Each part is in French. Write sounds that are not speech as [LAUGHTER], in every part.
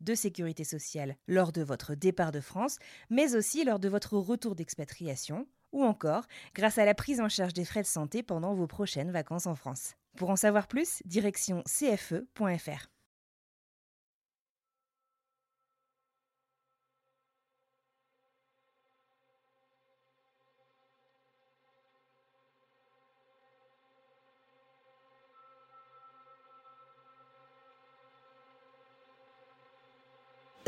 de sécurité sociale lors de votre départ de France, mais aussi lors de votre retour d'expatriation, ou encore grâce à la prise en charge des frais de santé pendant vos prochaines vacances en France. Pour en savoir plus, direction cfe.fr.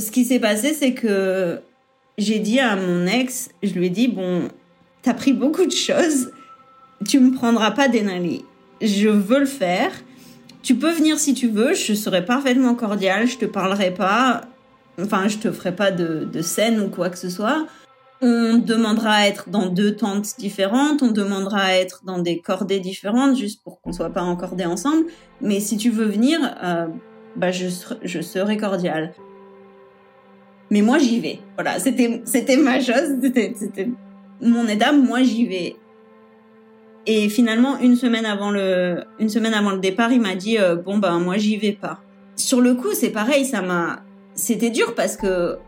Ce qui s'est passé, c'est que j'ai dit à mon ex, je lui ai dit, bon, t'as pris beaucoup de choses, tu me prendras pas Denali. Je veux le faire. Tu peux venir si tu veux, je serai parfaitement cordiale, je te parlerai pas, enfin, je te ferai pas de, scène ou quoi que ce soit. On demandera à être dans deux tentes différentes, on demandera à être dans des cordées différentes, juste pour qu'on soit pas encordés ensemble. Mais si tu veux venir, euh, bah je, je serai cordiale. Mais moi j'y vais. Voilà, c'était c'était ma chose, c'était mon étape. Moi j'y vais. Et finalement une semaine avant le une semaine avant le départ, il m'a dit euh, bon ben moi j'y vais pas. Sur le coup c'est pareil, ça m'a c'était dur parce que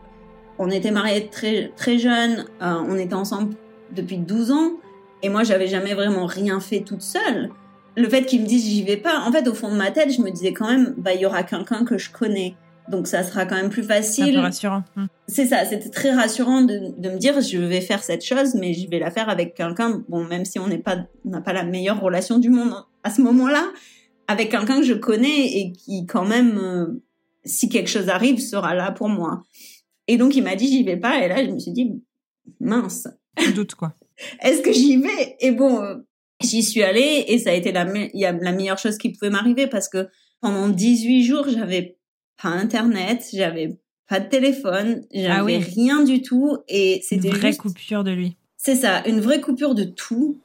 on était mariés très très jeunes, euh, on était ensemble depuis 12 ans et moi j'avais jamais vraiment rien fait toute seule. Le fait qu'il me dise j'y vais pas, en fait au fond de ma tête je me disais quand même bah il y aura quelqu'un que je connais. Donc ça sera quand même plus facile. rassurant. Hmm. C'est ça, c'était très rassurant de, de me dire je vais faire cette chose, mais je vais la faire avec quelqu'un, bon, même si on n'est pas, n'a pas la meilleure relation du monde à ce moment-là, avec quelqu'un que je connais et qui quand même, euh, si quelque chose arrive, sera là pour moi. Et donc il m'a dit j'y vais pas, et là je me suis dit mince, Je doute, quoi. [LAUGHS] est-ce que j'y vais? Et bon, euh, j'y suis allée et ça a été me- la meilleure chose qui pouvait m'arriver parce que pendant 18 jours, j'avais pas internet, j'avais pas de téléphone, j'avais Ah oui. rien du tout et Une c'était vraie juste- coupure de lui. C'est ça, une vraie coupure de tout.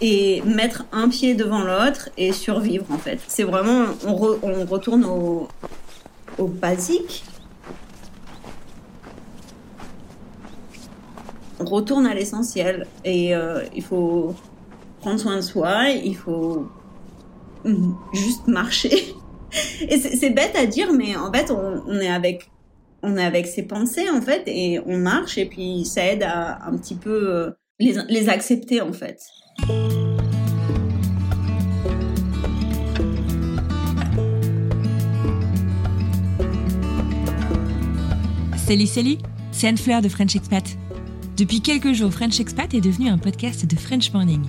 Et mettre un pied devant l'autre et survivre en fait. C'est vraiment, on, re- on retourne au, au basique. Retourne à l'essentiel et euh, il faut prendre soin de soi, il faut juste marcher. [LAUGHS] Et c'est bête à dire, mais en fait, on, on est avec, on est avec ses pensées en fait, et on marche, et puis ça aide à un petit peu euh, les, les accepter en fait. Salut, salut, c'est Anne Fleur de French Expat. Depuis quelques jours, French Expat est devenu un podcast de French Morning.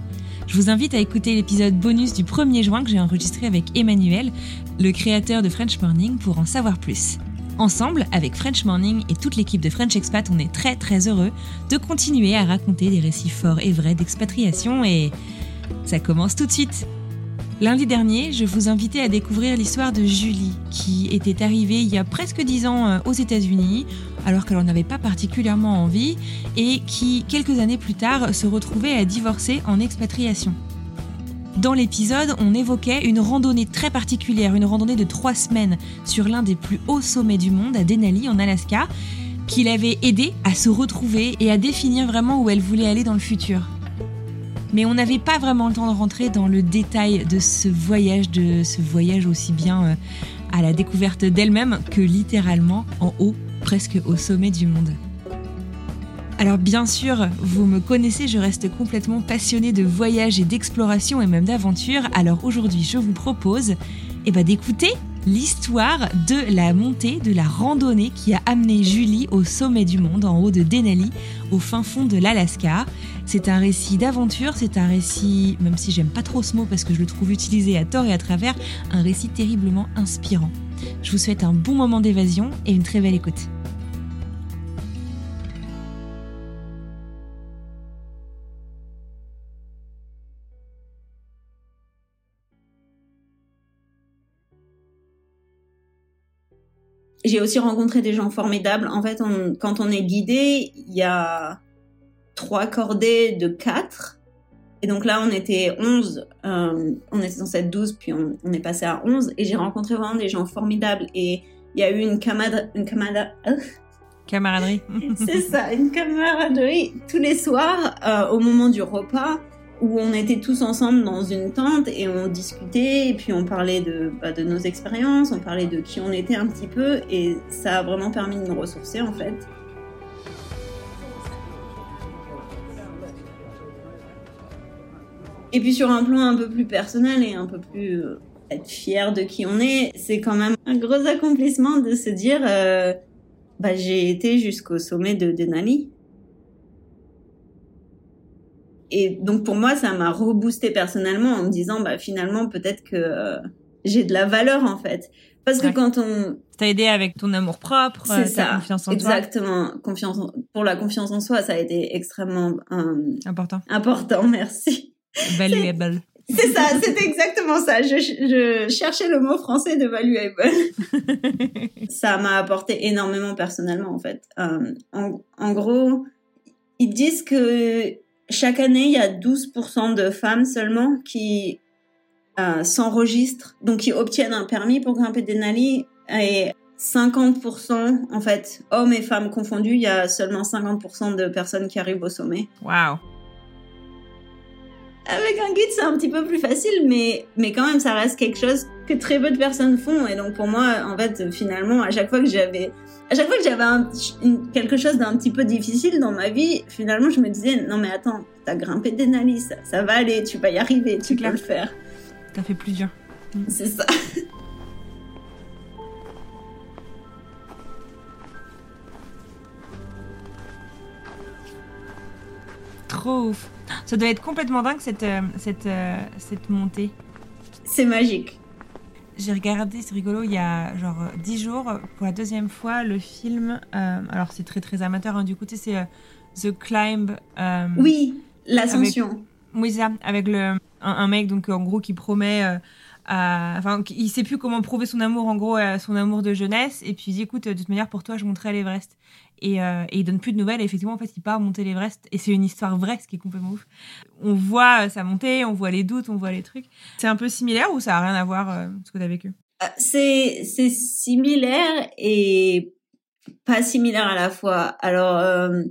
Je vous invite à écouter l'épisode bonus du 1er juin que j'ai enregistré avec Emmanuel, le créateur de French Morning, pour en savoir plus. Ensemble, avec French Morning et toute l'équipe de French Expat, on est très très heureux de continuer à raconter des récits forts et vrais d'expatriation et ça commence tout de suite. Lundi dernier, je vous invitais à découvrir l'histoire de Julie, qui était arrivée il y a presque dix ans euh, aux États-Unis, alors qu'elle n'en avait pas particulièrement envie, et qui, quelques années plus tard, se retrouvait à divorcer en expatriation. Dans l'épisode, on évoquait une randonnée très particulière, une randonnée de trois semaines sur l'un des plus hauts sommets du monde, à Denali, en Alaska, qui l'avait aidée à se retrouver et à définir vraiment où elle voulait aller dans le futur. Mais on n'avait pas vraiment le temps de rentrer dans le détail de ce voyage, de ce voyage aussi bien euh, à la découverte d'elle-même que littéralement en haut, presque au sommet du monde. Alors bien sûr, vous me connaissez, je reste complètement passionnée de voyage et d'exploration et même d'aventure. Alors aujourd'hui, je vous propose eh ben, d'écouter l'histoire de la montée, de la randonnée qui a amené Julie au sommet du monde, en haut de Denali, au fin fond de l'Alaska. C'est un récit d'aventure, c'est un récit, même si j'aime pas trop ce mot parce que je le trouve utilisé à tort et à travers, un récit terriblement inspirant. Je vous souhaite un bon moment d'évasion et une très belle écoute. j'ai aussi rencontré des gens formidables. En fait, quand on est guidé, il y a trois cordées de quatre. Et donc là, on était 11, euh, on était censé être 12, puis on, est passé à 11. Et j'ai rencontré vraiment des gens formidables. Et il y a eu une [LAUGHS] camaraderie. Une [LAUGHS] camaraderie. C'est ça, une camaraderie tous les soirs euh, au moment du repas où on était tous ensemble dans une tente et on discutait et puis on parlait de, bah, de nos expériences, on parlait de qui on était un petit peu et ça a vraiment permis de nous ressourcer en fait. Et puis sur un plan un peu plus personnel et un peu plus euh, être fier de qui on est, c'est quand même un gros accomplissement de se dire euh, bah, j'ai été jusqu'au sommet de Denali et donc pour moi, ça m'a reboosté personnellement en me disant, bah finalement, peut-être que euh, j'ai de la valeur en fait. Parce que quand on... T'as aidé avec ton amour propre, c'est ça, confiance en exactement. Confiance pour la confiance en soi, ça a été extrêmement euh, important. Important, [LAUGHS] merci. Valuable. C'est ça, c'est exactement ça. Je, je, cherchais le mot français de valuable. [LAUGHS] ça m'a apporté énormément personnellement en fait. en, en gros, ils disent que chaque année, il y a 12% de femmes seulement qui euh, s'enregistrent, donc qui obtiennent un permis pour grimper Denali. Et 50%, en fait, hommes et femmes confondus, il y a seulement 50% de personnes qui arrivent au sommet. Waouh Avec un guide, c'est un petit peu plus facile, mais, mais quand même, ça reste quelque chose que très peu de personnes font. Et donc, pour moi, en fait, finalement, à chaque fois que j'avais à chaque fois que j'avais quelque chose d'un petit peu difficile dans ma vie, finalement, je me disais, non mais attends, t'as grimpé Denali, ça, ça va aller, tu vas y arriver, tu peux le faire. T'as fait plusieurs. Mm. C'est ça. Trop ouf. Ça doit être complètement dingue cette, euh, cette, euh, cette montée. C'est magique. J'ai regardé, c'est rigolo, il y a genre 10 jours, pour la deuxième fois, le film. Euh, alors, c'est très très amateur, hein, du coup, c'est euh, The Climb. Euh, oui, l'ascension. Oui, ça, avec le, un, mec, donc en gros, qui promet enfin, il sait plus comment prouver son amour, en gros, son amour de jeunesse. Et puis il dit, écoute, de toute manière, pour toi, je monterai l'Everest. Et, euh, et, il donne plus de nouvelles. Et effectivement, en fait, il part monter l'Everest. Et c'est une histoire vraie, ce qui est complètement ouf. On voit sa montée, on voit les doutes, on voit les trucs. C'est un peu similaire ou ça a rien à voir euh, ce que tu as vécu? Euh, c'est similaire et pas similaire à la fois. Alors euh,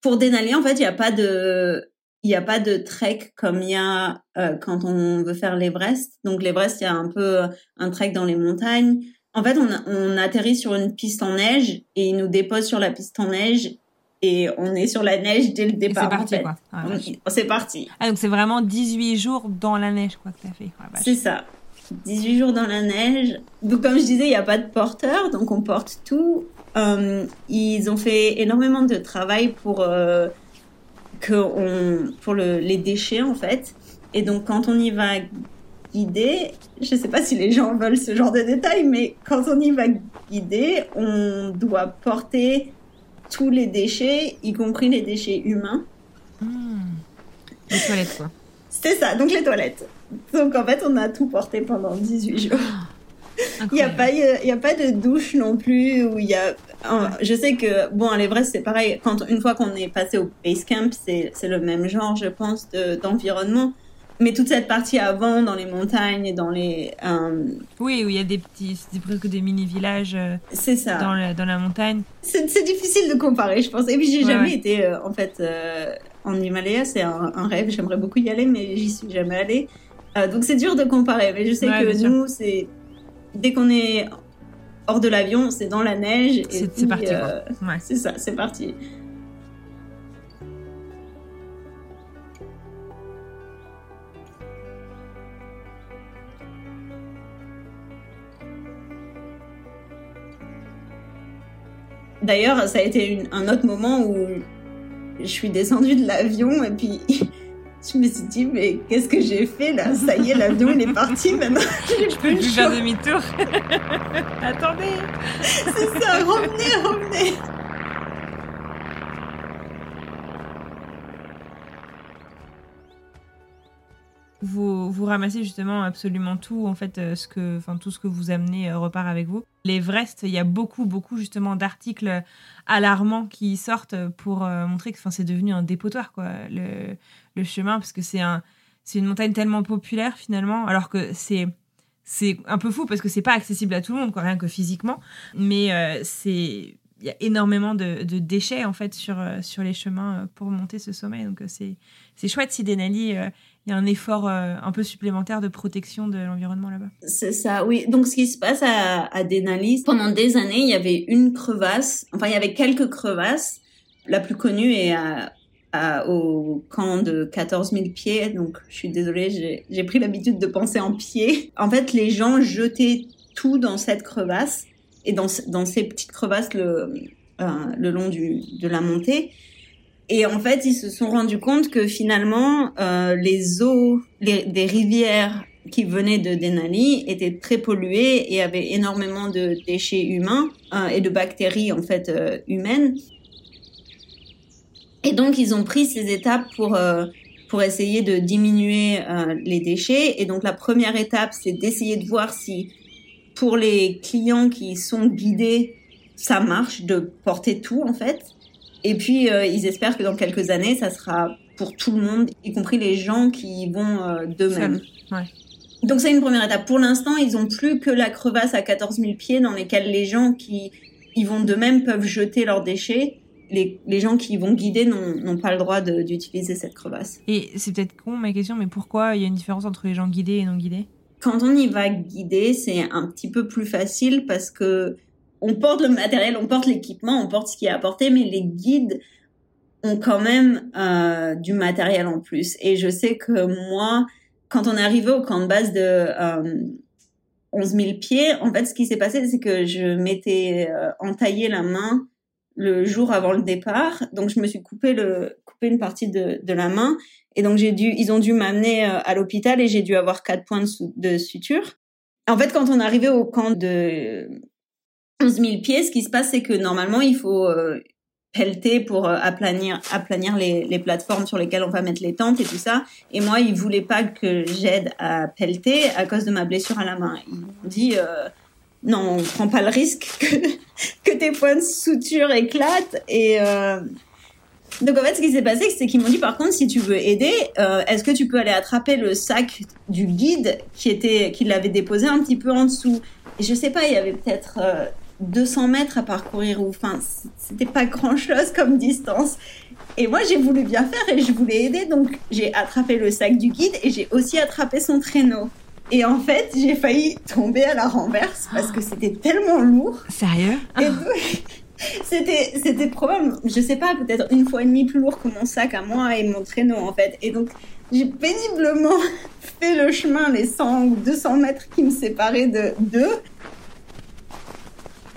pour Denali, en fait, il n'y a pas de il n'y a pas de trek comme il y a euh, quand on veut faire l'Everest. Donc l'Everest, il y a un peu un trek dans les montagnes. En fait, on, on atterrit sur une piste en neige et il nous dépose sur la piste en neige et on est sur la neige dès le départ. C'est parti, quoi. Ah, c'est parti. Ah, donc c'est vraiment 18 jours dans la neige, quoi, que t'as fait. c'est ça. 18 jours dans la neige. Donc, comme je disais, il n'y a pas de porteur, donc on porte tout. Euh, ils ont fait énormément de travail pour euh, que on, pour le, les déchets en fait. Et donc quand on y va guider, je sais pas si les gens veulent ce genre de détails, mais quand on y va guider, on doit porter tous les déchets, y compris les déchets humains. Hmm. Les toilettes quoi. C'est ça, donc les toilettes. Donc en fait, on a tout porté pendant 18 jours. Il n'y a, pas, il y a pas de douche non plus où il y a. Je sais que, bon, à l'Everest, c'est pareil. Quand, une fois qu'on est passé au base camp, c'est le même genre, je pense, d'environnement. mais toute cette partie avant, dans les montagnes, dans les. Euh, oui, où il y a des petits. C'est presque des mini-villages. Euh, c'est ça. Dans la, dans la montagne. C'est difficile de comparer, je pense. Et puis, j'ai jamais été, euh, en fait, en Himalaya. C'est un, un, rêve. J'aimerais beaucoup y aller, mais j'y suis jamais allée. donc, c'est dur de comparer. Mais je sais que nous, c'est dès qu'on est hors de l'avion, c'est dans la neige. C'est parti. Euh, ouais. C'est ça, c'est parti. D'ailleurs, ça a été un autre moment où je suis descendue de l'avion et puis je me suis dit, mais qu'est-ce que j'ai fait là? Ça y est, l'avion il est parti [LAUGHS] maintenant. Je peux plus faire demi-tour. [LAUGHS] Attendez. C'est ça, revenez, revenez. vous, vous ramassez justement absolument tout, en fait, euh, ce que, enfin, tout ce que vous amenez euh, repart avec vous. L'Everest, il y a beaucoup, beaucoup justement d'articles alarmants qui sortent pour euh, montrer que c'est devenu un dépotoir, quoi, le, chemin, parce que c'est un, une montagne tellement populaire finalement, alors que c'est c'est un peu fou parce que c'est pas accessible à tout le monde, quoi, rien que physiquement. Mais c'est il y a énormément de, déchets en fait sur, sur les chemins pour monter ce sommet. Donc c'est c'est chouette si Denali il y a un effort euh, un peu supplémentaire de protection de l'environnement là-bas. C'est ça, oui. Donc ce qui se passe à, Denali, pendant des années, il y avait une crevasse, enfin il y avait quelques crevasses. La plus connue est au camp de 14 000 pieds. Donc je suis désolée, j'ai pris l'habitude de penser en pieds. En fait, les gens jetaient tout dans cette crevasse et dans, dans ces petites crevasses le, euh, le long du, de la montée. Et en fait, ils se sont rendus compte que finalement, euh, les eaux les, des rivières qui venaient de Denali étaient très polluées et avaient énormément de déchets humains euh, et de bactéries en fait euh, humaines. Et donc, ils ont pris ces étapes pour euh, pour essayer de diminuer euh, les déchets. Et donc, la première étape, c'est d'essayer de voir si pour les clients qui sont guidés, ça marche de porter tout en fait. Et puis, euh, ils espèrent que dans quelques années, ça sera pour tout le monde, y compris les gens qui vont euh, d'eux-mêmes. Ouais. Donc, c'est une première étape. Pour l'instant, ils ont plus que la crevasse à 14 000 pieds dans lesquelles les gens qui y vont d'eux-mêmes peuvent jeter leurs déchets. Les, les, gens qui vont guider n'ont pas le droit d'utiliser cette crevasse. Et c'est peut-être con ma question, mais pourquoi il y a une différence entre les gens guidés et non guidés? Quand on y va guider, c'est un petit peu plus facile parce que on porte le matériel, on porte l'équipement, on porte ce qui est apporté, mais les guides ont quand même euh, du matériel en plus. Et je sais que moi, quand on est arrivé au camp de base de euh, 11 000 pieds, en fait, ce qui s'est passé, c'est que je m'étais euh, entaillé la main le jour avant le départ, donc je me suis coupé le coupé une partie de, de la main, et donc j'ai dû, ils ont dû m'amener euh, à l'hôpital et j'ai dû avoir quatre points de, suture. En fait, quand on arrivé au camp de 11 000 pieds, ce qui se passe, c'est que normalement, il faut euh, pelleter pour euh, aplanir, aplanir les, les, plateformes sur lesquelles on va mettre les tentes et tout ça. Et moi, ils voulaient pas que j'aide à pelleter à cause de ma blessure à la main. Ils m'ont dit, non, on prend pas le risque que, [LAUGHS] tes points de suture éclatent. Et. Donc en fait, ce qui s'est passé, c'est qu'ils m'ont dit, par contre, si tu veux aider, euh, est-ce que tu peux aller attraper le sac du guide qui était, qui l'avait déposé un petit peu en dessous? Et je sais pas, il y avait peut-être 200 mètres à parcourir ou enfin c'était pas grand chose comme distance. Et moi j'ai voulu bien faire et je voulais aider. Donc j'ai attrapé le sac du guide et j'ai aussi attrapé son traîneau. Et en fait j'ai failli tomber à la renverse parce que c'était tellement lourd. Sérieux? C'était c'était probablement je sais pas peut-être une fois et demie plus lourd que mon sac à moi et mon traîneau en fait et donc j'ai péniblement [LAUGHS] fait le chemin les 100 ou 200 mètres qui me séparaient de d'eux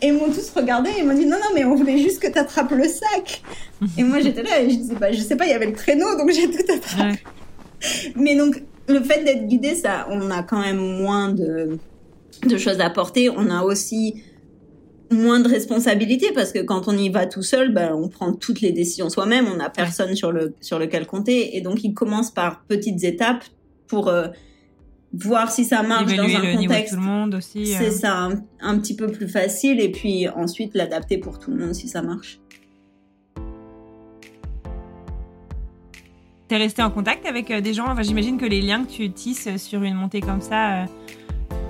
et ils m'ont tous regardé et ils m'ont dit non, non, mais on voulait juste que tu attrapes le sac. [LAUGHS] et moi j'étais là et je disais, bah, je sais pas, il y avait le traîneau donc j'ai tout attrapé. Ouais. Mais donc le fait d'être guidé, ça, on a quand même moins de, de choses à porter. On a aussi moins de responsabilités parce que quand on y va tout seul, ben, on prend toutes les décisions soi-même, on n'a personne sur, le, sur lequel compter. Et donc, il commence par petites étapes pour euh, voir si ça marche Évaluer dans un le contexte. Niveau de tout le monde aussi. C'est euh. ça, un, un, petit peu plus facile et puis ensuite l'adapter pour tout le monde si ça marche. T'es resté en contact avec euh, des gens? Enfin, J'imagine que les liens que tu tisses sur une montée comme ça euh,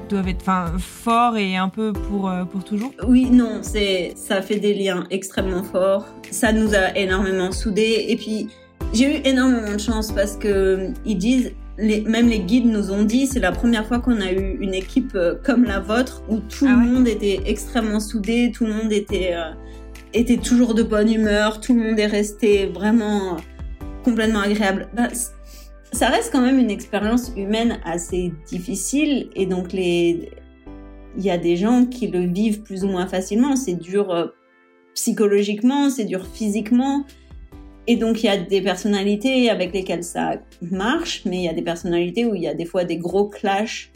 doivent être enfin, forts et un peu pour, euh, pour toujours Oui, non, c'est ça fait des liens extrêmement forts. Ça nous a énormément soudés et puis j'ai eu énormément de chance parce que ils disent les, même les guides nous ont dit, c'est la première fois qu'on a eu une équipe euh, comme la vôtre où tout Ah le ouais monde était extrêmement soudé, tout le monde était euh, était toujours de bonne humeur, tout le monde est resté vraiment complètement agréable. Bah, ça reste quand même une expérience humaine assez difficile et donc les il y a des gens qui le vivent plus ou moins facilement. C'est dur euh, psychologiquement, c'est dur physiquement. Et donc, il y a des personnalités avec lesquelles ça marche, mais il y a des personnalités où il y a des fois des gros clashs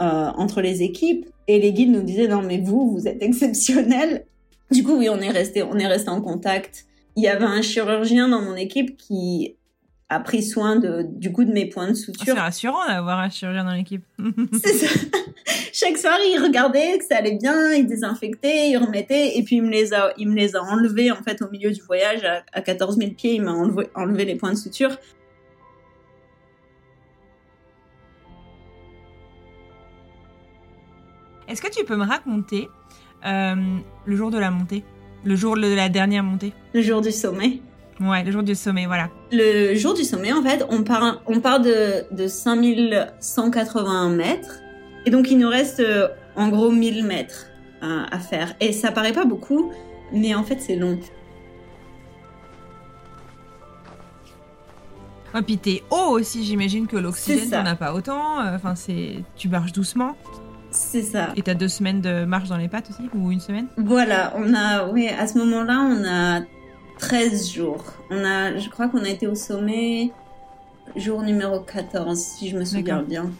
euh, entre les équipes. Et les guides nous disaient, non, mais vous, vous êtes exceptionnels. Du coup, oui, on est resté, on est resté en contact. Il y avait un chirurgien dans mon équipe qui a pris soin de, du coup de mes points de suture. C'est rassurant d'avoir un chirurgien dans l'équipe. [LAUGHS] C'est ça. Chaque soir, il regardait que ça allait bien, il désinfectait, il remettait, et puis il me les a, il me les a enlevés en fait au milieu du voyage à, à 14 000 pieds. Il m'a enlevé, enlevé les points de suture. Est-ce que tu peux me raconter euh, le jour de la montée, le jour de la dernière montée, Le jour du sommet. Ouais, le jour du sommet, voilà. Le jour du sommet, en fait, on part, on part de, de 5181 mètres. Et donc, il nous reste euh, en gros 1000 mètres euh, à faire. Et ça paraît pas beaucoup, mais en fait, c'est long. Oh, puis t'es haut aussi, j'imagine que l'oxygène, t'en as pas autant. euh, Enfin, c'est, tu marches doucement. C'est ça. Et t'as deux semaines de marche dans les pattes aussi, ou une semaine? Voilà, on a, oui, à ce moment-là, on a 13 jours. On a, je crois qu'on a été au sommet jour numéro 14, si je me souviens bien.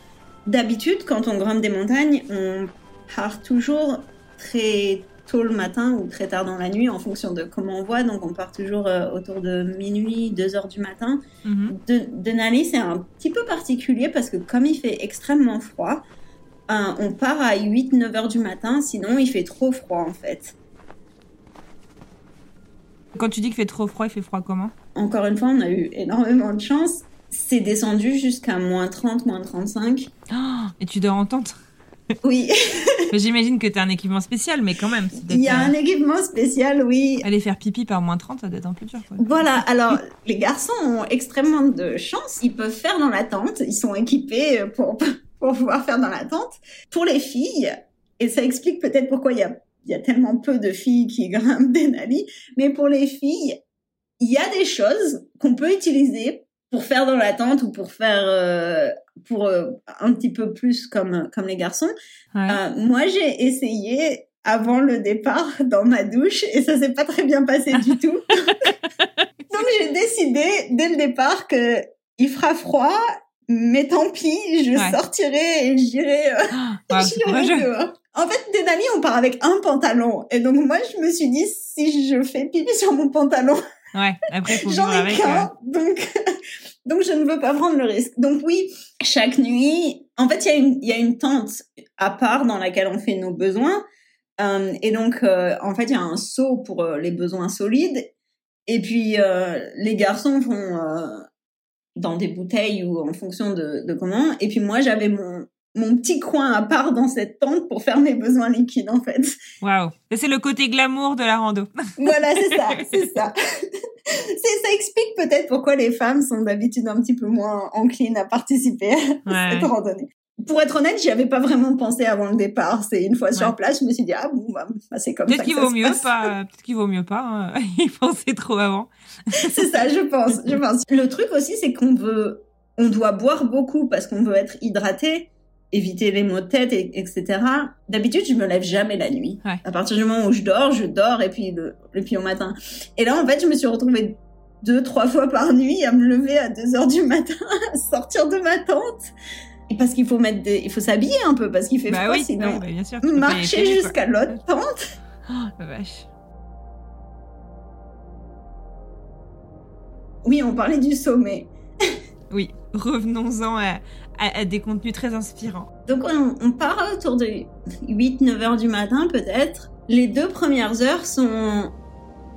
D'habitude, quand on grimpe des montagnes, on part toujours très tôt le matin ou très tard dans la nuit en fonction de comment on voit. Donc, on part toujours euh, autour de minuit, 2 heures du matin. Mhm. De, Denali, c'est un petit peu particulier parce que comme il fait extrêmement froid, euh, on part à 8-9 heures du matin, sinon il fait trop froid en fait. Quand tu dis qu'il fait trop froid, il fait froid comment? Encore une fois, on a eu énormément de chance. C'est descendu jusqu'à moins 30, moins 35. Oh, Et tu dors en tente? Oui, [LAUGHS] J'imagine que t'as un équipement spécial, mais quand même. il y a un équipement spécial, oui. Aller faire pipi par moins 30, ça doit être un peu dur. Quoi. Voilà, alors les garçons ont extrêmement de chance. Ils peuvent faire dans la tente. Ils sont équipés pour, pour pouvoir faire dans la tente. Pour les filles, et ça explique peut-être pourquoi il y a, il y a tellement peu de filles qui [LAUGHS] grimpent Denali, mais pour les filles, il y a des choses qu'on peut utiliser pour faire dans la tente ou pour faire euh, pour euh, un petit peu plus comme comme les garçons. Ouais. Euh, moi, j'ai essayé avant le départ [LAUGHS] dans ma douche et ça s'est pas très bien passé du [LAUGHS] tout. Donc j'ai décidé dès le départ que il fera froid, mais tant pis, je Ouais. sortirai et j'irai euh, [GASPS] Ah. En fait, Denali, on part avec un pantalon et donc moi je me suis dit si je fais pipi sur mon pantalon, Ouais, après, il faut J'en ai qu'un, donc [LAUGHS] donc je ne veux pas prendre le risque. Donc oui, chaque nuit, en fait, il y a une il y a une tente à part dans laquelle on fait nos besoins. Euh, et donc euh, en fait, il y a un seau pour euh, les besoins solides. Et puis les garçons font dans des bouteilles ou en fonction de, de comment. Et puis moi, j'avais mon mon petit coin à part dans cette tente pour faire mes besoins liquides en fait. Waouh. C'est le côté glamour de la rando. [LAUGHS] Voilà, c'est ça, c'est ça. [LAUGHS] Ça explique peut-être pourquoi les femmes sont d'habitude un petit peu moins enclines à participer à Ouais. cette randonnée. Pour être honnête, j'y avais pas vraiment pensé avant le départ. C'est une fois Ouais. sur place, je me suis dit ah bon, bah, bah, c'est comme ça Peut-être qu'il vaut mieux pas. Peut-être qu'il vaut mieux pas. hein. [LAUGHS] y penser trop avant. c'est ça, je pense, je pense. Le truc aussi, c'est qu'on veut, on doit boire beaucoup parce qu'on veut être hydraté, éviter les maux de tête, et, etc. D'habitude, je me lève jamais la nuit. Ouais. À partir du moment où je dors, je dors et puis le, et puis au matin. Et là, en fait, je me suis retrouvée deux, trois fois par nuit à me lever à deux heures du matin, [LAUGHS] à sortir de ma tente. Et parce qu'il faut mettre des, il faut s'habiller un peu parce qu'il fait Bah froid, oui, sinon. ouais, bah bien sûr. Marcher jusqu'à l'autre tente. Oh, la vache. Oui, on parlait du sommet. Oui, revenons-en à, des contenus très inspirants. Donc on, part autour de 8-9 heures du matin peut-être. Les deux premières heures sont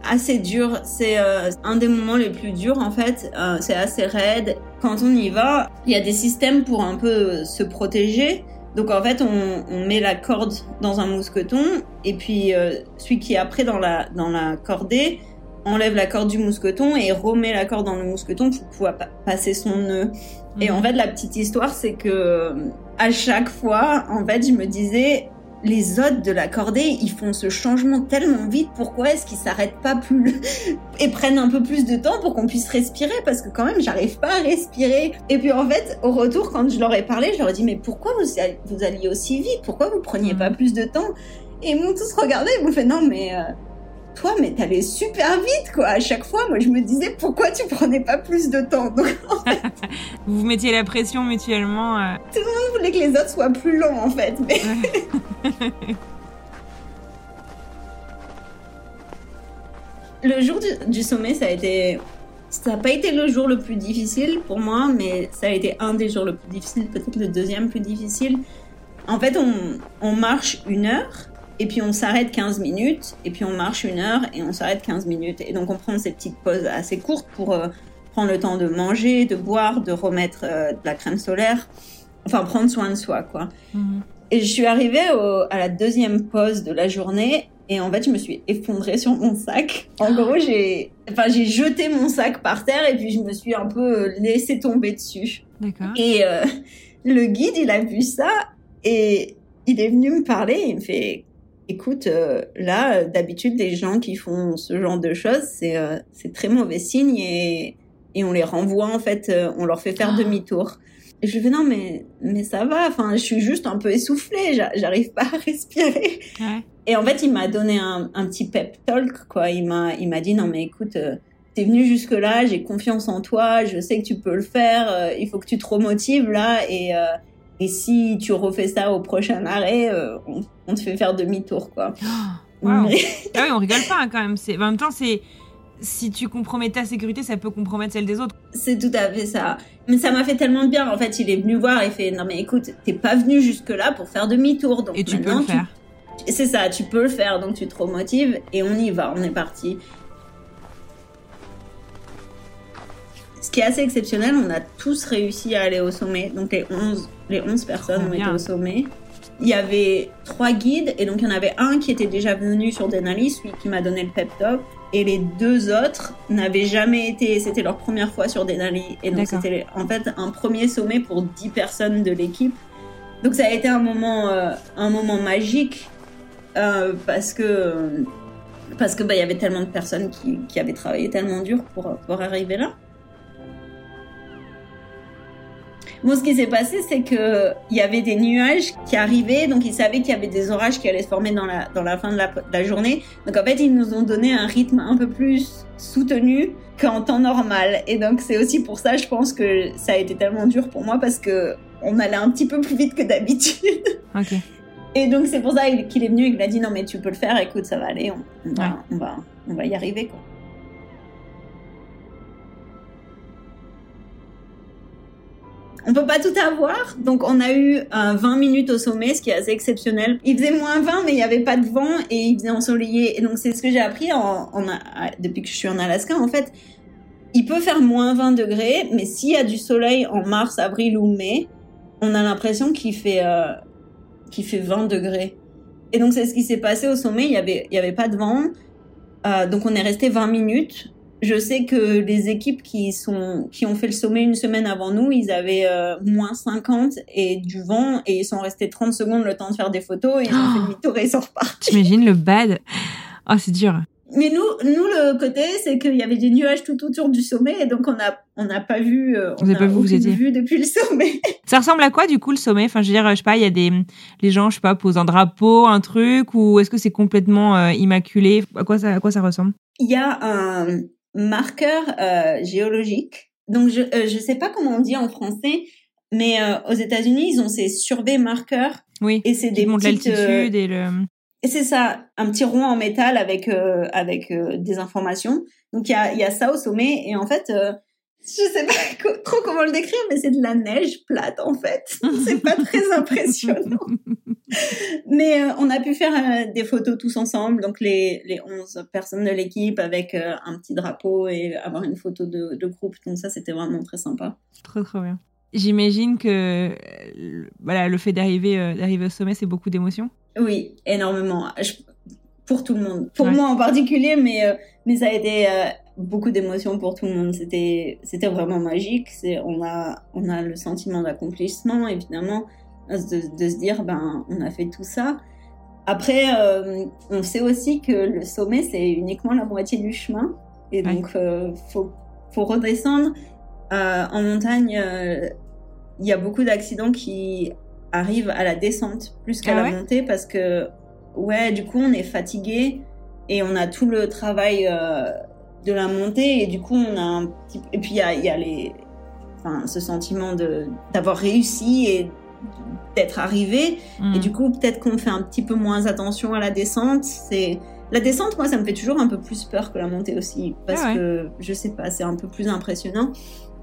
assez dures. C'est euh, un des moments les plus durs en fait. Euh, c'est assez raide. Quand on y va, il y a des systèmes pour un peu se protéger. Donc en fait, on, on met la corde dans un mousqueton et puis euh, celui qui est après dans la dans la cordée enlève la corde du mousqueton et remet la corde dans le mousqueton pour pouvoir pa- passer son nœud. Et Mhm. en fait, la petite histoire, c'est que euh, à chaque fois, en fait, je me disais, les hôtes de la cordée, ils font ce changement tellement vite. Pourquoi est-ce qu'ils s'arrêtent pas plus [LAUGHS] et prennent un peu plus de temps pour qu'on puisse respirer? Parce que quand même, j'arrive pas à respirer. Et puis en fait, au retour, quand je leur ai parlé, je leur ai dit, mais pourquoi vous, all- vous alliez aussi vite? Pourquoi vous preniez Mhm. pas plus de temps? Et ils m'ont tous regardé, ils m'ont fait, non, mais euh, toi, mais t'allais super vite, quoi. À chaque fois, moi, je me disais, pourquoi tu prenais pas plus de temps Donc, vous [LAUGHS] vous mettiez la pression mutuellement. Euh... Tout le monde voulait que les autres soient plus longs, en fait. Mais... [LAUGHS] le jour du, sommet, ça a été. Ça n'a pas été le jour le plus difficile pour moi, mais ça a été un des jours le plus difficile, peut-être le deuxième plus difficile. En fait, on, on marche une heure, et puis on s'arrête 15 minutes, et puis on marche une heure, et on s'arrête 15 minutes. Et donc on prend ces petites pauses assez courtes pour euh, prendre le temps de manger, de boire, de remettre euh, de la crème solaire, enfin prendre soin de soi, quoi. Mhm. Et je suis arrivée à la deuxième pause de la journée, et en fait, je me suis effondrée sur mon sac. En gros, j'ai, enfin, j'ai jeté mon sac par terre et puis je me suis un peu euh, laissé tomber dessus. D'accord. Et euh, le guide, il a vu ça et il est venu me parler. Et il me fait, écoute, euh, là, d'habitude, les gens qui font ce genre de choses, c'est c'est très mauvais signe et et on les renvoie en fait, on leur fait faire ah. demi-tour. Et je lui fais non mais mais ça va, enfin je suis juste un peu essoufflée, j'arrive pas à [LAUGHS] respirer. Ouais. Et en fait, il m'a donné un, un, petit pep talk, quoi. Il m'a, il m'a dit, non, mais écoute, euh, t'es venu jusque là, j'ai confiance en toi, je sais que tu peux le faire, euh, il faut que tu te remotives là, et, euh, et si tu refais ça au prochain arrêt, on, on, te fait faire demi-tour, quoi. [GASPS] Oh, ah oui, on rigole pas hein, quand même. En même temps, c'est, si tu compromets ta sécurité, ça peut compromettre celle des autres. C'est tout à fait ça. Mais ça m'a fait tellement de bien. En fait, il est venu voir et fait, non mais écoute, t'es pas venu jusque là pour faire demi-tour, donc et tu peux le faire. C'est ça, tu peux le faire, donc tu te remotives et on y va, on est parti. Ce qui est assez exceptionnel, on a tous réussi à aller au sommet. Donc les 11, les 11 personnes ont été au sommet. Il y avait trois guides et donc il y en avait un qui était déjà venu sur Denali, celui qui m'a donné le pep talk. Et les deux autres n'avaient jamais été, c'était leur première fois sur Denali. Et donc c'était en fait un premier sommet pour 10 personnes de l'équipe. Donc ça a été un moment, euh, un moment magique euh, parce que parce que bah il y avait tellement de personnes qui, qui avaient travaillé tellement dur pour pour arriver là. Bon, ce qui s'est passé, c'est que il y avait des nuages qui arrivaient, donc ils savaient qu'il y avait des orages qui allaient se former dans la dans la fin de la, de la journée. Donc en fait, ils nous ont donné un rythme un peu plus soutenu qu'en temps normal. Et donc c'est aussi pour ça, je pense que ça a été tellement dur pour moi parce que on allait un petit peu plus vite que d'habitude. [LAUGHS] Ok. Et donc c'est pour ça qu'il est venu et qu'il a dit non mais tu peux le faire, écoute ça va aller, on, va, on, va, on va y arriver quoi. On peut pas tout avoir, donc on a eu 20 minutes au sommet, ce qui est assez exceptionnel. Il faisait moins 20, mais il y avait pas de vent et il faisait ensoleillé. Et donc c'est ce que j'ai appris en, depuis que je suis en Alaska. En fait, il peut faire moins 20 degrés, mais s'il y a du soleil en mars, avril ou mai, on a l'impression qu'il fait euh, qui fait 20 degrés. Et donc c'est ce qui s'est passé au sommet, il y avait, y avait pas de vent. Euh, donc on est resté 20 minutes. Je sais que les équipes qui sont qui ont fait le sommet une semaine avant nous, ils avaient euh, moins 50 et du vent et ils sont restés 30 secondes le temps de faire des photos et ils ont fait demi-tour et ils sont repartis. T'imagines le bad? Oh, c'est dur. Mais nous, nous le côté, c'est qu'il y avait des nuages tout autour du sommet, et donc on n'a on n'a pas vu, euh, on n'a pas vu, vous étiez vu depuis le sommet. [LAUGHS] Ça ressemble à quoi du coup le sommet? Enfin, je veux dire, je sais pas, il y a des les gens, je sais pas, posent un drapeau, un truc, ou est-ce que c'est complètement euh, immaculé? À quoi ça, à quoi ça ressemble? Il y a un marqueur euh, géologique. Donc je euh, je sais pas comment on dit en français, mais aux États-Unis, ils ont ces surveys marqueurs. Oui. Et c'est des petites, l'altitude et le et c'est ça, un petit rond en métal avec euh, avec euh, des informations. Donc il y a, y a ça au sommet et en fait, euh, je sais pas [LAUGHS] trop comment le décrire, mais c'est de la neige plate en fait. [LAUGHS] c'est pas très impressionnant. [LAUGHS] mais on a pu faire des photos tous ensemble, donc les les 11 personnes de l'équipe avec un petit drapeau et avoir une photo de, de groupe. Donc ça, c'était vraiment très sympa. Trop trop bien. J'imagine que voilà, le fait d'arriver d'arriver au sommet, c'est beaucoup d'émotions. Oui, énormément. pour tout le monde. Pour moi en particulier, mais, euh, mais ça a été euh, beaucoup d'émotions pour tout le monde. C'était, c'était vraiment magique. C'est, on, a, on a le sentiment d'accomplissement, évidemment, de, de, se dire, ben, on a fait tout ça. Après, euh, on sait aussi que le sommet, c'est uniquement la moitié du chemin. Et donc, faut, faut redescendre. en montagne, il y a beaucoup d'accidents qui arrive à la descente plus qu'à ah la montée parce que ouais du coup on est fatigué et on a tout le travail euh, de la montée et du coup on a un petit et puis il y a, il y a les enfin ce sentiment de d'avoir réussi et d'être arrivé Mm. et du coup peut-être qu'on fait un petit peu moins attention à la descente c'est la descente moi ça me fait toujours un peu plus peur que la montée aussi parce Ah ouais. que je sais pas c'est un peu plus impressionnant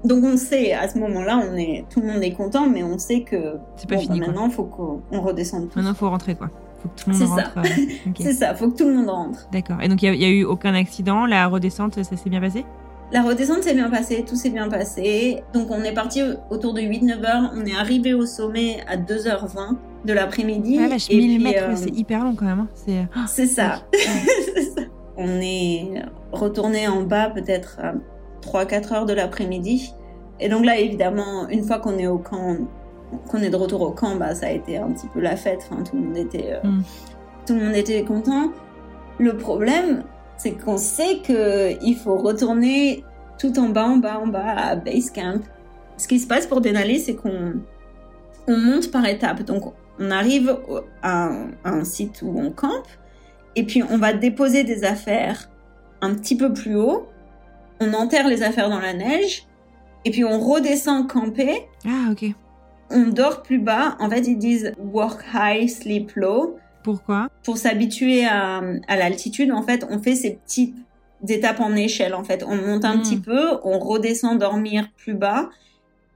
donc on sait à ce moment-là on est tout le monde est content mais on sait que C'est pas bon, fini, bah, quoi. maintenant faut qu'on on redescende tous. Maintenant, faut rentrer, quoi. Faut que tout le monde C'est ça. rentre. euh, [LAUGHS] ok. c'est ça faut que tout le monde rentre D'accord. Et donc, il n'y a, eu aucun accident. La redescente, ça s'est bien passé? La redescente s'est bien passée, tout s'est bien passé. Donc on est parti autour de 8-9 heures. On est arrivé au sommet à 2h20 de l'après-midi. Ah, vache, Et 1000 puis, mètres, euh, c'est hyper long quand même. hein. C'est. ah, C'est ça. [LAUGHS] Ouais. C'est ça. On est retourné en bas peut-être à 3-4 heures de l'après-midi. Et donc là, évidemment, une fois qu'on est au camp, qu'on est de retour au camp, bah, ça a été un petit peu la fête. Enfin, tout le monde était, euh, Mm. tout le monde était content. Le problème, c'est qu'on sait que il faut retourner tout en bas, en bas, en bas à base camp. Ce qui se passe pour Denali, c'est qu'on on monte par étapes. Donc, on arrive au- à un, à un site où on campe, et puis on va déposer des affaires un petit peu plus haut. On enterre les affaires dans la neige, et puis on redescend camper. Ah, ok. On dort plus bas. En fait, ils disent work high, sleep low Pourquoi? Pour s'habituer à, à l'altitude, en fait, on fait ces petites étapes en échelle. En fait, on monte un Mm. petit peu, on redescend dormir plus bas,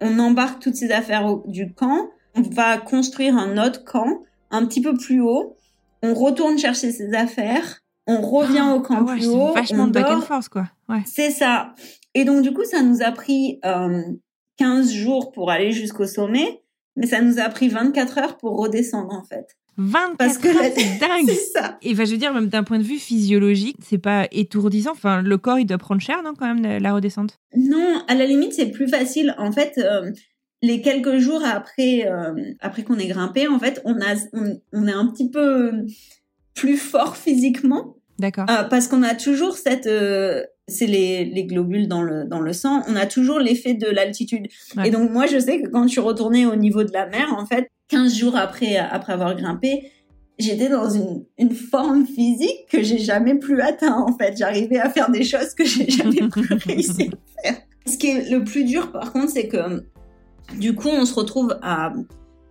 on embarque toutes ces affaires au- du camp, on va construire un autre camp un petit peu plus haut, on retourne chercher ses affaires, on revient au camp Ah ouais, plus haut, vachement on de back and dort. forth, quoi. Ouais. C'est ça. Et donc, du coup, ça nous a pris euh, 15 jours pour aller jusqu'au sommet, mais ça nous a pris 24 heures pour redescendre, en fait. 24 Parce que la- c'est [LAUGHS] dingue. C'est ça. Et enfin, je veux dire, même d'un point de vue physiologique, c'est pas étourdissant. Enfin, le corps, il doit prendre cher, non, quand même, la- la redescente? Non, à la limite, c'est plus facile. En fait, euh, les quelques jours après, euh, après qu'on ait grimpé, en fait, on a, on, on est un petit peu plus fort physiquement D'accord. euh, parce qu'on a toujours cette, euh, c'est les, les globules dans le dans le sang. On a toujours l'effet de l'altitude. Ouais. Et donc moi, je sais que quand je suis retournée au niveau de la mer, en fait, 15 jours après après avoir grimpé, j'étais dans une, une forme physique que j'ai jamais plus atteint. En fait, j'arrivais à faire des choses que j'ai jamais [LAUGHS] plus réussi à faire. Ce qui est le plus dur, par contre, c'est que du coup, on se retrouve à,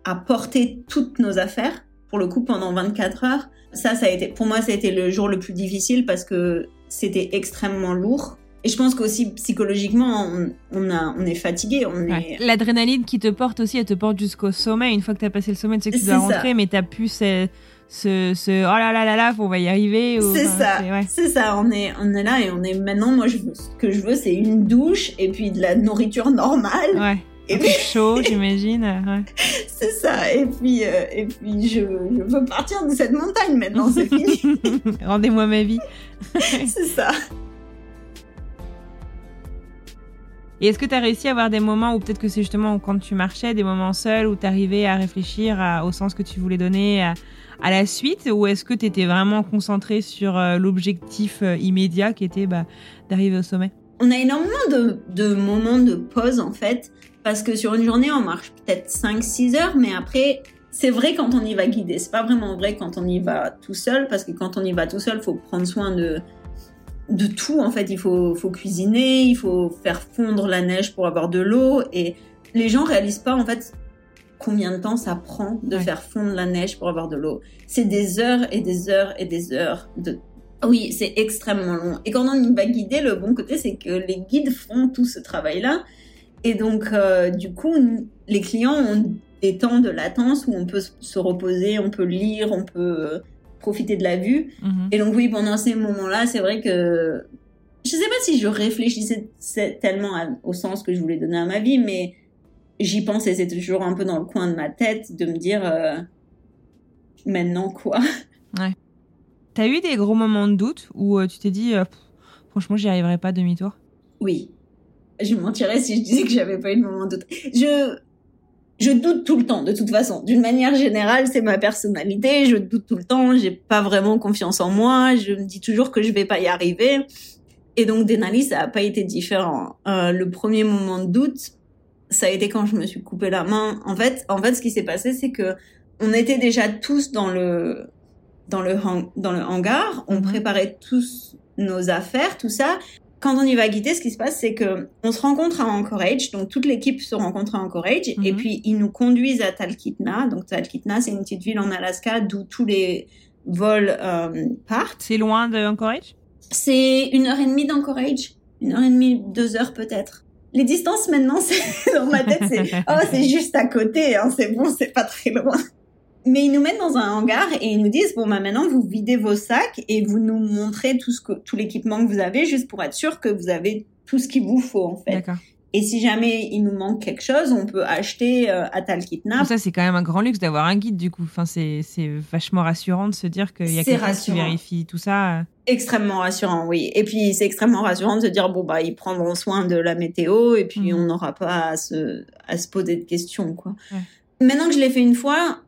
à porter toutes nos affaires, pour le coup, pendant 24 heures. Ça, ça a été, pour moi, ça a été le jour le plus difficile parce que c'était extrêmement lourd. Et je pense qu'aussi psychologiquement, on, on, a, on est fatigué, on Ouais. est... L'adrénaline qui te porte aussi, elle te porte jusqu'au sommet. Une fois que tu as passé le sommet, tu sais que tu dois ça. rentrer, mais t'as plus ce, ce, ce oh là là là là, on va y arriver. C'est enfin, ça, c'est- ouais. ça. On est, on est là et on est maintenant. Moi, je ce que je veux, c'est une douche et puis de la nourriture normale. Ouais. Et puis, chaud, [LAUGHS] j'imagine. Ouais. c'est ça. Et puis, euh, et puis, je, je veux partir de cette montagne maintenant. C'est fini. [LAUGHS] Rendez-moi ma vie. [LAUGHS] c'est ça. Et est-ce que tu as réussi à avoir des moments où peut-être que c'est justement quand tu marchais, des moments seuls où tu arrivais à réfléchir à- au sens que tu voulais donner à, à la suite? Ou est-ce que tu étais vraiment concentré sur euh, l'objectif euh, immédiat qui était bah, d'arriver au sommet? On a énormément de, de moments de pause en fait, parce que sur une journée, on marche peut-être 5-6 heures, mais après, c'est vrai quand on y va guidé. C'est pas vraiment vrai quand on y va tout seul, parce que quand on y va tout seul, faut prendre soin de, de tout en fait. Il faut, faut cuisiner, il faut faire fondre la neige pour avoir de l'eau, et les gens réalisent pas en fait combien de temps ça prend de Ouais. faire fondre la neige pour avoir de l'eau. C'est des heures et des heures et des heures de oui, c'est extrêmement long. Et quand on y va guider, le bon côté, c'est que les guides font tout ce travail-là. Et donc, euh, du coup, les clients ont des temps de latence où on peut se reposer, on peut lire, on peut euh, profiter de la vue. Mhm. Et donc, oui, pendant ces moments-là, c'est vrai que je sais pas si je réfléchissais tellement à- au sens que je voulais donner à ma vie, mais j'y pensais. C'était toujours un peu dans le coin de ma tête de me dire euh, maintenant quoi? T'as eu des gros moments de doute où euh, tu t'es dit, euh, Pff, franchement, j'y arriverai pas demi-tour? Oui. Je mentirais si je disais que j'avais pas eu de moment de doute. Je, je doute tout le temps, de toute façon. D'une manière générale, c'est ma personnalité. Je doute tout le temps. J'ai pas vraiment confiance en moi. Je me dis toujours que je vais pas y arriver. Et donc, Denali, ça a pas été différent. Euh, le premier moment de doute, ça a été quand je me suis coupé la main. En fait, en fait, ce qui s'est passé, c'est que on était déjà tous dans le, dans le, dans le hangar, on Mhm. préparait tous nos affaires, tout ça. Quand on y va guider, ce qui se passe, c'est que on se rencontre à Anchorage, donc toute l'équipe se rencontre à Anchorage, et Mhm. puis ils nous conduisent à Talkeetna. Donc Talkeetna, c'est une petite ville en Alaska d'où tous les vols euh, partent. C'est loin de Anchorage? C'est une heure et demie d'Anchorage, une heure et demie, deux heures peut-être. Les distances maintenant, [LAUGHS] c'est dans ma tête, c'est [LAUGHS] oh c'est juste à côté, hein, c'est bon, c'est pas très loin. Mais ils nous mettent dans un hangar et ils nous disent bon bah maintenant vous videz vos sacs et vous nous montrez tout ce que tout l'équipement que vous avez juste pour être sûr que vous avez tout ce qu'il vous faut en fait. Et si jamais il nous manque quelque chose, on peut acheter euh, à. Donc Ça, c'est quand même un grand luxe d'avoir un guide, du coup. Enfin, c'est c'est vachement rassurant de se dire qu'il y a quelqu'un qui vérifie tout ça. Extrêmement rassurant, oui. Et puis c'est extrêmement rassurant de se dire bon bah ils prendront soin de la météo et puis Mhm. on n'aura pas à se à se poser de questions quoi. Ouais. Maintenant que je l'ai fait une fois,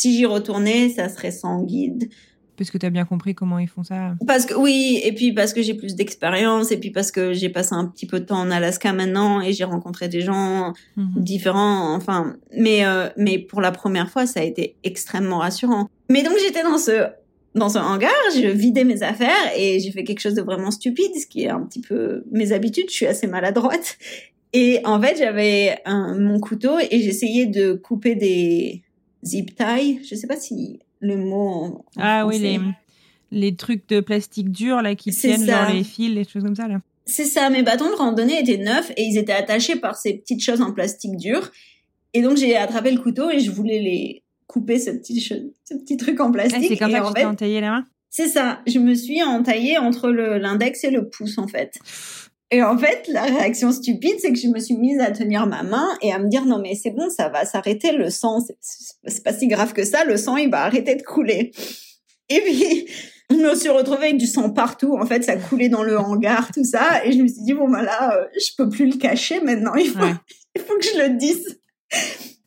si j'y retournais, ça serait sans guide. Parce que tu as bien compris comment ils font ça. Parce que oui, et puis parce que j'ai plus d'expérience et puis parce que j'ai passé un petit peu de temps en Alaska maintenant et j'ai rencontré des gens Mhm. différents. Enfin, mais euh, mais pour la première fois, ça a été extrêmement rassurant. Mais donc j'étais dans ce dans ce hangar, je vidais mes affaires et j'ai fait quelque chose de vraiment stupide, ce qui est un petit peu mes habitudes. Je suis assez maladroite. Et en fait, j'avais mon couteau et j'essayais de couper des zip ties. Je sais pas si le mot en, en Ah oui, les, les trucs de plastique dur là qui tiennent, ça. genre les fils, les choses comme ça là. C'est ça, mes bâtons de randonnée étaient neufs et ils étaient attachés par ces petites choses en plastique dur. Et donc j'ai attrapé le couteau et je voulais les couper ce petit, ce petit truc en Ah, plastique. c'est comme et ça que tu fait, entaillé la main? C'est ça. Je me suis entaillée entre l'index et le pouce en fait. Et en fait, la réaction stupide, c'est que je me suis mise à tenir ma main et à me dire non mais c'est bon, ça va s'arrêter, le sang, c'est- pas si grave que ça, le sang il va arrêter de couler. Et puis, je me suis retrouvée avec du sang partout. En fait, ça coulait dans le hangar, tout ça. Et je me suis dit, bon, bah là, euh, je peux plus le cacher maintenant. Il faut, Ouais. il faut que je le dise.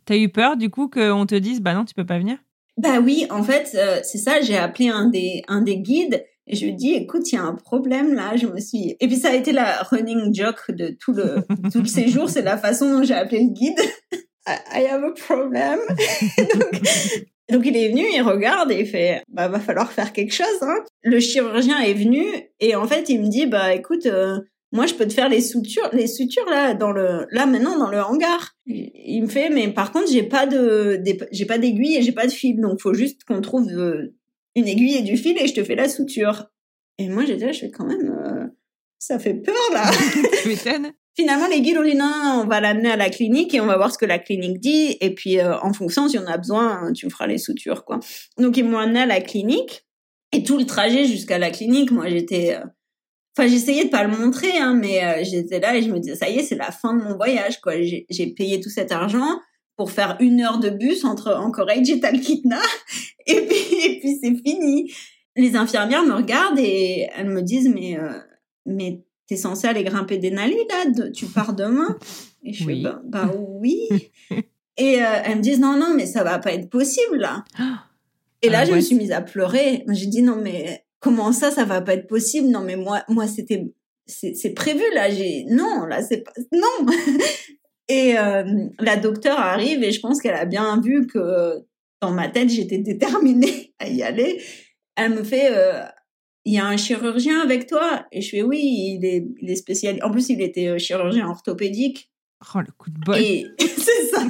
T'as eu peur du coup qu'on te dise bah non, tu peux pas venir? Bah oui, en fait, euh, c'est ça. J'ai appelé un des, un des guides et je lui dit, écoute, il y a un problème là. Je me suis, et puis ça a été la running joke de tout le, [LAUGHS] tout le séjour. C'est la façon dont j'ai appelé le guide. [LAUGHS] I have a problem. [LAUGHS] donc, donc il est venu, il regarde et il fait, bah va falloir faire quelque chose. Hein. Le chirurgien est venu et en fait il me dit, bah écoute, euh, moi je peux te faire les sutures, les sutures là dans le, là maintenant dans le hangar. Il me fait, mais par contre j'ai pas de, j'ai pas d'aiguille et j'ai pas de fil, donc faut juste qu'on trouve euh, une aiguille et du fil et je te fais la suture. Et moi j'étais là, je fais quand même, euh, ça fait peur là. [LAUGHS] Tu [LAUGHS] m'étonnes Finalement, les guides ont dit non, non, on va l'amener à la clinique et on va voir ce que la clinique dit. Et puis, euh, en fonction, si on a besoin, tu me feras les sutures, quoi. Donc, ils m'ont amené à la clinique. Et tout le trajet jusqu'à la clinique, moi, j'étais... euh, Enfin, j'essayais de pas le montrer, hein, mais euh, j'étais là et je me disais, ça y est, c'est la fin de mon voyage, quoi. J'ai payé tout cet argent pour faire une heure de bus entre Anchorage et Talkeetna. [LAUGHS] Et puis, et puis c'est fini. Les infirmières me regardent et elles me disent, mais... euh, mais t'es censé aller grimper des Denali là, de- tu pars demain Et je Oui. fais bah, bah [LAUGHS] oui. et euh, elles me disent non non mais ça va pas être possible là. [GASPS] Et là Ah, je me suis mise à pleurer. J'ai dit non mais comment ça ça va pas être possible? Non mais moi moi c'était c'est prévu là. J'ai non là c'est pas non. [LAUGHS] et euh, la docteure arrive et je pense qu'elle a bien vu que dans ma tête j'étais déterminée [LAUGHS] à y aller. Elle me fait euh, il y a un chirurgien avec toi? Et je fais oui, il est, il est spécial. En plus, il était euh, chirurgien orthopédique. Oh le coup de bol Et [LAUGHS] c'est ça.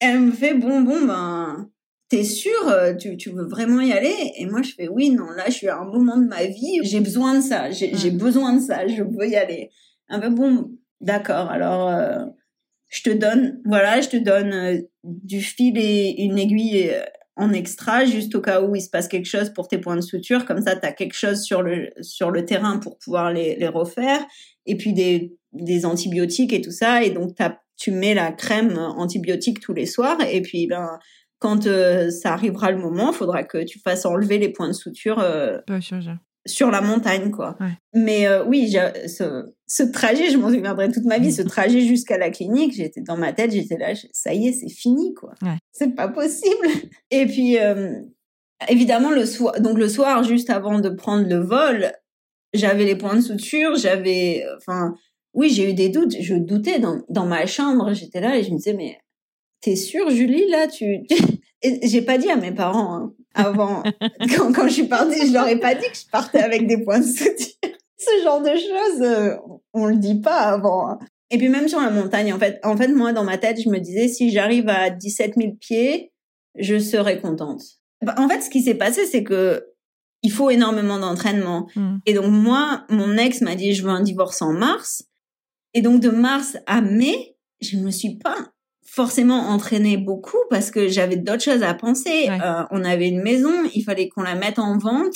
Elle me fait bon, bon, ben, t'es sûr, euh, tu, tu veux vraiment y aller? Et moi, je fais oui, non, là, je suis à un moment de ma vie, j'ai besoin de ça, j'ai j'ai besoin de ça, je veux y aller. Elle me fait bon, d'accord, alors, euh, je te donne, voilà, je te donne euh, du fil et une aiguille euh, en extra, juste au cas où il se passe quelque chose pour tes points de suture. Comme ça, tu as quelque chose sur le, sur le terrain pour pouvoir les, les refaire. Et puis des, des antibiotiques et tout ça. Et donc, t'as- tu mets la crème antibiotique tous les soirs. Et puis, ben, quand euh, ça arrivera le moment, il faudra que tu fasses enlever les points de suture euh. Sur la montagne, quoi. Ouais. Mais euh, oui, ce, ce trajet, je m'en souviendrai toute ma vie, ce [LAUGHS] trajet jusqu'à la clinique, j'étais dans ma tête, j'étais là, ça y est, c'est fini, quoi. Ouais. C'est pas possible. [LAUGHS] Et puis, euh, évidemment, le soir, donc le soir, juste avant de prendre le vol, j'avais les points de suture, j'avais, enfin, oui, j'ai eu des doutes, je doutais dans, dans ma chambre, j'étais là et je me disais, mais t'es sûre, Julie, là, tu, [LAUGHS] j'ai pas dit à mes parents, hein. Avant. [LAUGHS] quand, quand je suis partie, je leur ai pas dit que je partais avec des points de soutien. [LAUGHS] Ce genre de choses, euh, on le dit pas avant. hein. Et puis même sur la montagne, en fait, en fait, moi, dans ma tête, je me disais, si j'arrive à 17 000 pieds, je serai contente. Bah, En fait, ce qui s'est passé, c'est que il faut énormément d'entraînement. Mm. Et donc moi, mon ex m'a dit, je veux un divorce en mars. Et donc de mars à mai, je me suis pas forcément entraînée beaucoup parce que j'avais d'autres choses à penser. Ouais. Euh, on avait une maison, il fallait qu'on la mette en vente,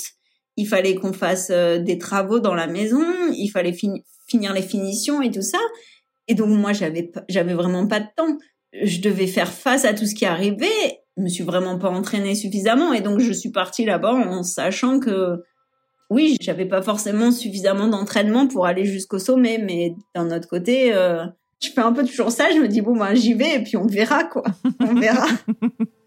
il fallait qu'on fasse euh, des travaux dans la maison, il fallait fini- finir les finitions et tout ça. Et donc moi, j'avais j'avais vraiment pas de temps. Je devais faire face à tout ce qui arrivait. Je me suis vraiment pas entraînée suffisamment et donc je suis partie là-bas en sachant que oui, j'avais pas forcément suffisamment d'entraînement pour aller jusqu'au sommet, mais d'un autre côté, euh, je fais un peu toujours ça. Je me dis bon ben j'y vais et puis on verra quoi, on verra. [LAUGHS]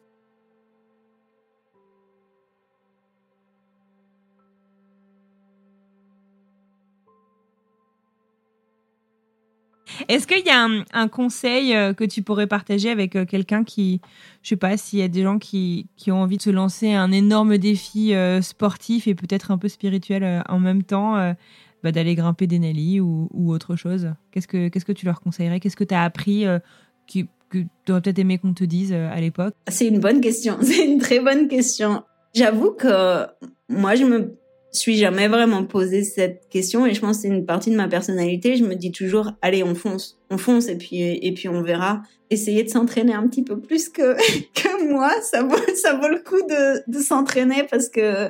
Est-ce qu'il y a un, conseil euh, que tu pourrais partager avec euh, quelqu'un qui, je sais pas, s'il y a des gens qui, qui ont envie de se lancer un énorme défi euh, sportif et peut-être un peu spirituel en même temps, bah, d'aller grimper des Nelly ou, autre chose Qu'est-ce que que tu leur conseillerais? Qu'est-ce que tu as appris euh, qui, que tu aurais peut-être aimé qu'on te dise euh, à l'époque? C'est une bonne question. [LAUGHS] C'est une très bonne question. J'avoue que moi, je me suis jamais vraiment posé cette question et je pense que c'est une partie de ma personnalité. Je me dis toujours, allez, on fonce, on fonce et puis et puis on verra. Essayer de s'entraîner un petit peu plus que [LAUGHS] que moi, ça vaut ça vaut le coup de de s'entraîner parce que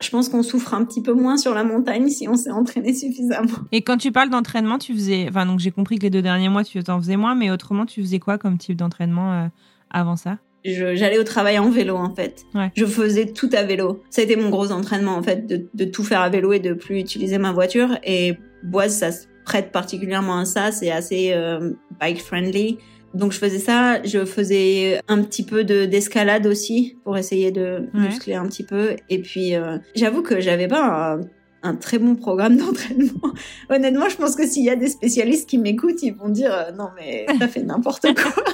je pense qu'on souffre un petit peu moins sur la montagne si on s'est entraîné suffisamment. Et quand tu parles d'entraînement, tu faisais, enfin donc j'ai compris que les deux derniers mois tu en faisais moins, mais autrement tu faisais quoi comme type d'entraînement euh, avant ça? J'allais au travail en vélo en fait. Ouais. Je faisais tout à vélo. Ça a été mon gros entraînement en fait de, de tout faire à vélo et de plus utiliser ma voiture. Et Boise, ça se prête particulièrement à ça. C'est assez euh, bike friendly. Donc je faisais ça. Je faisais un petit peu de d'escalade aussi pour essayer de Ouais. muscler un petit peu. Et puis euh, j'avoue que j'avais pas un, un très bon programme [LAUGHS] d'entraînement. Honnêtement, je pense que s'il y a des spécialistes qui m'écoutent, ils vont dire euh, non mais t'as fait n'importe [LAUGHS] quoi.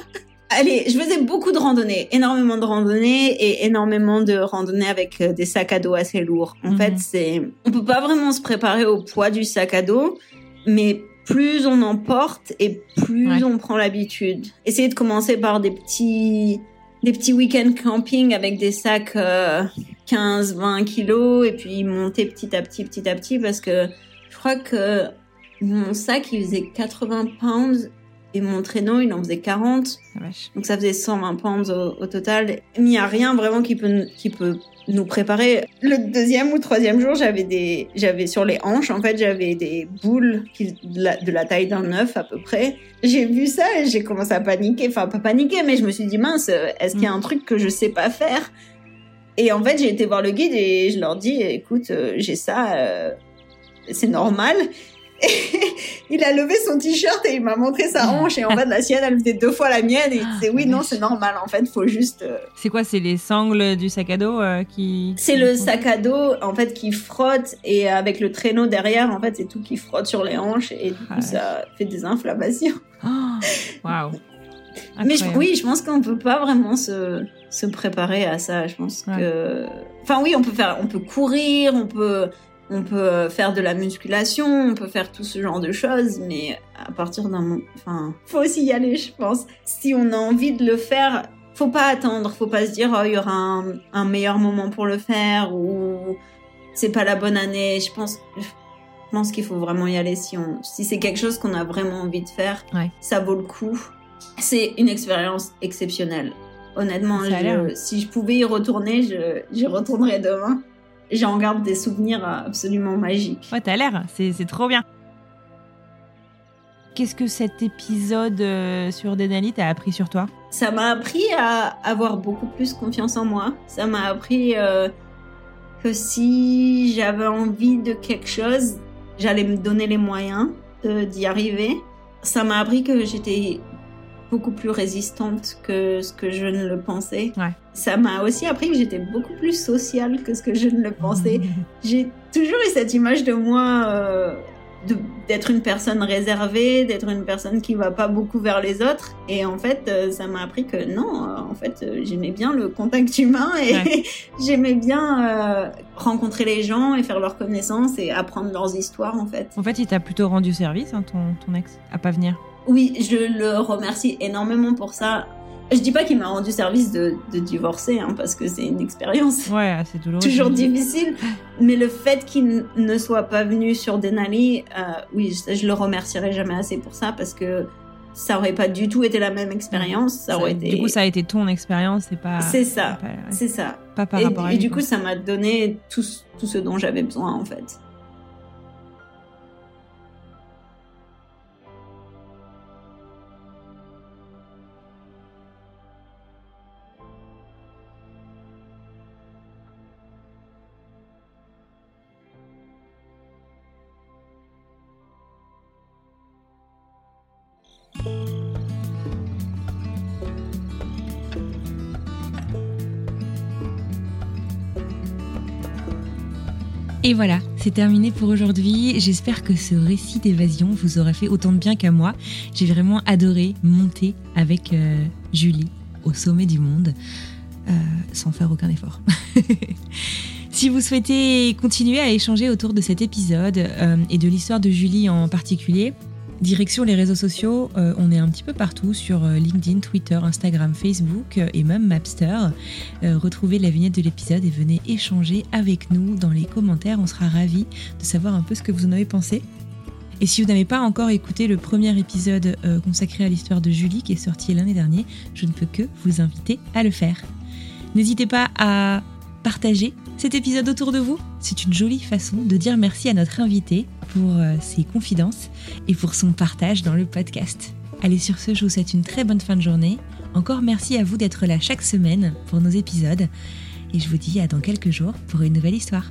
Allez, je faisais beaucoup de randonnées, énormément de randonnées et énormément de randonnées avec euh, des sacs à dos assez lourds. En Mhm. fait, c'est, on peut pas vraiment se préparer au poids du sac à dos, mais plus on en porte et plus Ouais. on prend l'habitude. Essayez de commencer par des petits, des petits week-end camping avec des sacs euh, 15, 20 kilos et puis monter petit à petit, petit à petit parce que je crois que mon sac il faisait 80 pounds et mon traîneau il en faisait 40. La vache. Donc ça faisait 120 pounds au, au total. Il n'y a rien vraiment qui peut, qui peut nous préparer. Le deuxième ou troisième jour, j'avais des, j'avais sur les hanches, en fait, j'avais des boules qui, de, la, taille d'un œuf à peu près. J'ai vu ça et j'ai commencé à paniquer. Enfin, pas paniquer, mais je me suis dit, mince, est-ce qu'il y a un truc que je sais pas faire? Et en fait, j'ai été voir le guide et je leur dis, écoute, euh, j'ai ça, euh, c'est normal. [LAUGHS] Il a levé son t-shirt et il m'a montré sa [LAUGHS] hanche. Et en fait, la sienne, elle faisait deux fois la mienne. Et il disait, oui, non, c'est normal. En fait, faut juste. euh, C'est quoi C'est les sangles du sac à dos euh, qui. C'est le sac à dos, en fait, qui frotte. Et avec le traîneau derrière, en fait, c'est tout qui frotte sur les hanches. Et du coup, Ah ça fait des inflammations. [GASPS] Oh, Waouh. Mais je- Incroyable. oui, je pense qu'on peut pas vraiment se, se préparer à ça. Je pense Ouais. que, enfin oui, on peut faire, on peut courir, on peut, on peut faire de la musculation, on peut faire tout ce genre de choses, mais à partir d'un, moment- enfin, faut aussi y aller, je pense. Si on a envie de le faire, faut pas attendre, faut pas se dire oh il y aura un, un meilleur moment pour le faire ou c'est pas la bonne année. Je pense, je pense qu'il faut vraiment y aller si on, si c'est quelque chose qu'on a vraiment envie de faire, Ouais. ça vaut le coup. C'est une expérience exceptionnelle. Honnêtement, je- si je pouvais y retourner, je, j'y retournerais demain. J'en garde des souvenirs absolument magiques. Ouais, t'as l'air, c'est trop bien. Qu'est-ce que cet épisode euh, sur Denali t'a appris sur toi? Ça m'a appris à avoir beaucoup plus confiance en moi. Ça m'a appris euh, que si j'avais envie de quelque chose, j'allais me donner les moyens d'y arriver. Ça m'a appris que j'étais beaucoup plus résistante que ce que je ne le pensais. Ouais. Ça m'a aussi appris que j'étais beaucoup plus sociale que ce que je ne le pensais. [LAUGHS] J'ai toujours eu cette image de moi euh, d'être une personne réservée, d'être une personne qui va pas beaucoup vers les autres. Et en fait, euh, ça m'a appris que non, euh, en fait, j'aimais bien le contact humain et [LAUGHS] j'aimais bien rencontrer les gens et faire leur connaissance et apprendre leurs histoires, en fait. En fait, il t'a plutôt rendu service, hein, ton, ton ex, à pas venir. Oui, je le remercie énormément pour ça. Je dis pas qu'il m'a rendu service de, de divorcer, hein, parce que c'est une expérience. Ouais, c'est douloureux. Toujours difficile. Mais le fait qu'il ne soit pas venu sur Denali, euh, oui, je, le remercierai jamais assez pour ça, parce que ça aurait pas du tout été la même expérience. Ça, aurait été... Du coup, ça a été ton expérience, c'est pas. C'est ça. C'est ça. Pas par et, rapport à Et du coup, ça m'a donné tout, tout ce dont j'avais besoin, en fait. Et voilà, c'est terminé pour aujourd'hui. J'espère que ce récit d'évasion vous aura fait autant de bien qu'à moi. J'ai vraiment adoré monter avec euh, Julie au sommet du monde, euh, sans faire aucun effort. [LAUGHS] si vous souhaitez continuer à échanger autour de cet épisode euh, et de l'histoire de Julie en particulier, Direction les réseaux sociaux, euh, on est un petit peu partout sur euh, LinkedIn, Twitter, Instagram, Facebook euh, et même Mapster. retrouvez la vignette de l'épisode et venez échanger avec nous dans les commentaires. On sera ravis de savoir un peu ce que vous en avez pensé. Et si vous n'avez pas encore écouté le premier épisode consacré à l'histoire de Julie qui est sorti l'année dernière, je ne peux que vous inviter à le faire. N'hésitez pas à partager cet épisode autour de vous. C'est une jolie façon de dire merci à notre invité pour euh, ses confidences et pour son partage dans le podcast. Allez, sur ce, je vous souhaite une très bonne fin de journée. Encore merci à vous d'être là chaque semaine pour nos épisodes. Et je vous dis à dans quelques jours pour une nouvelle histoire.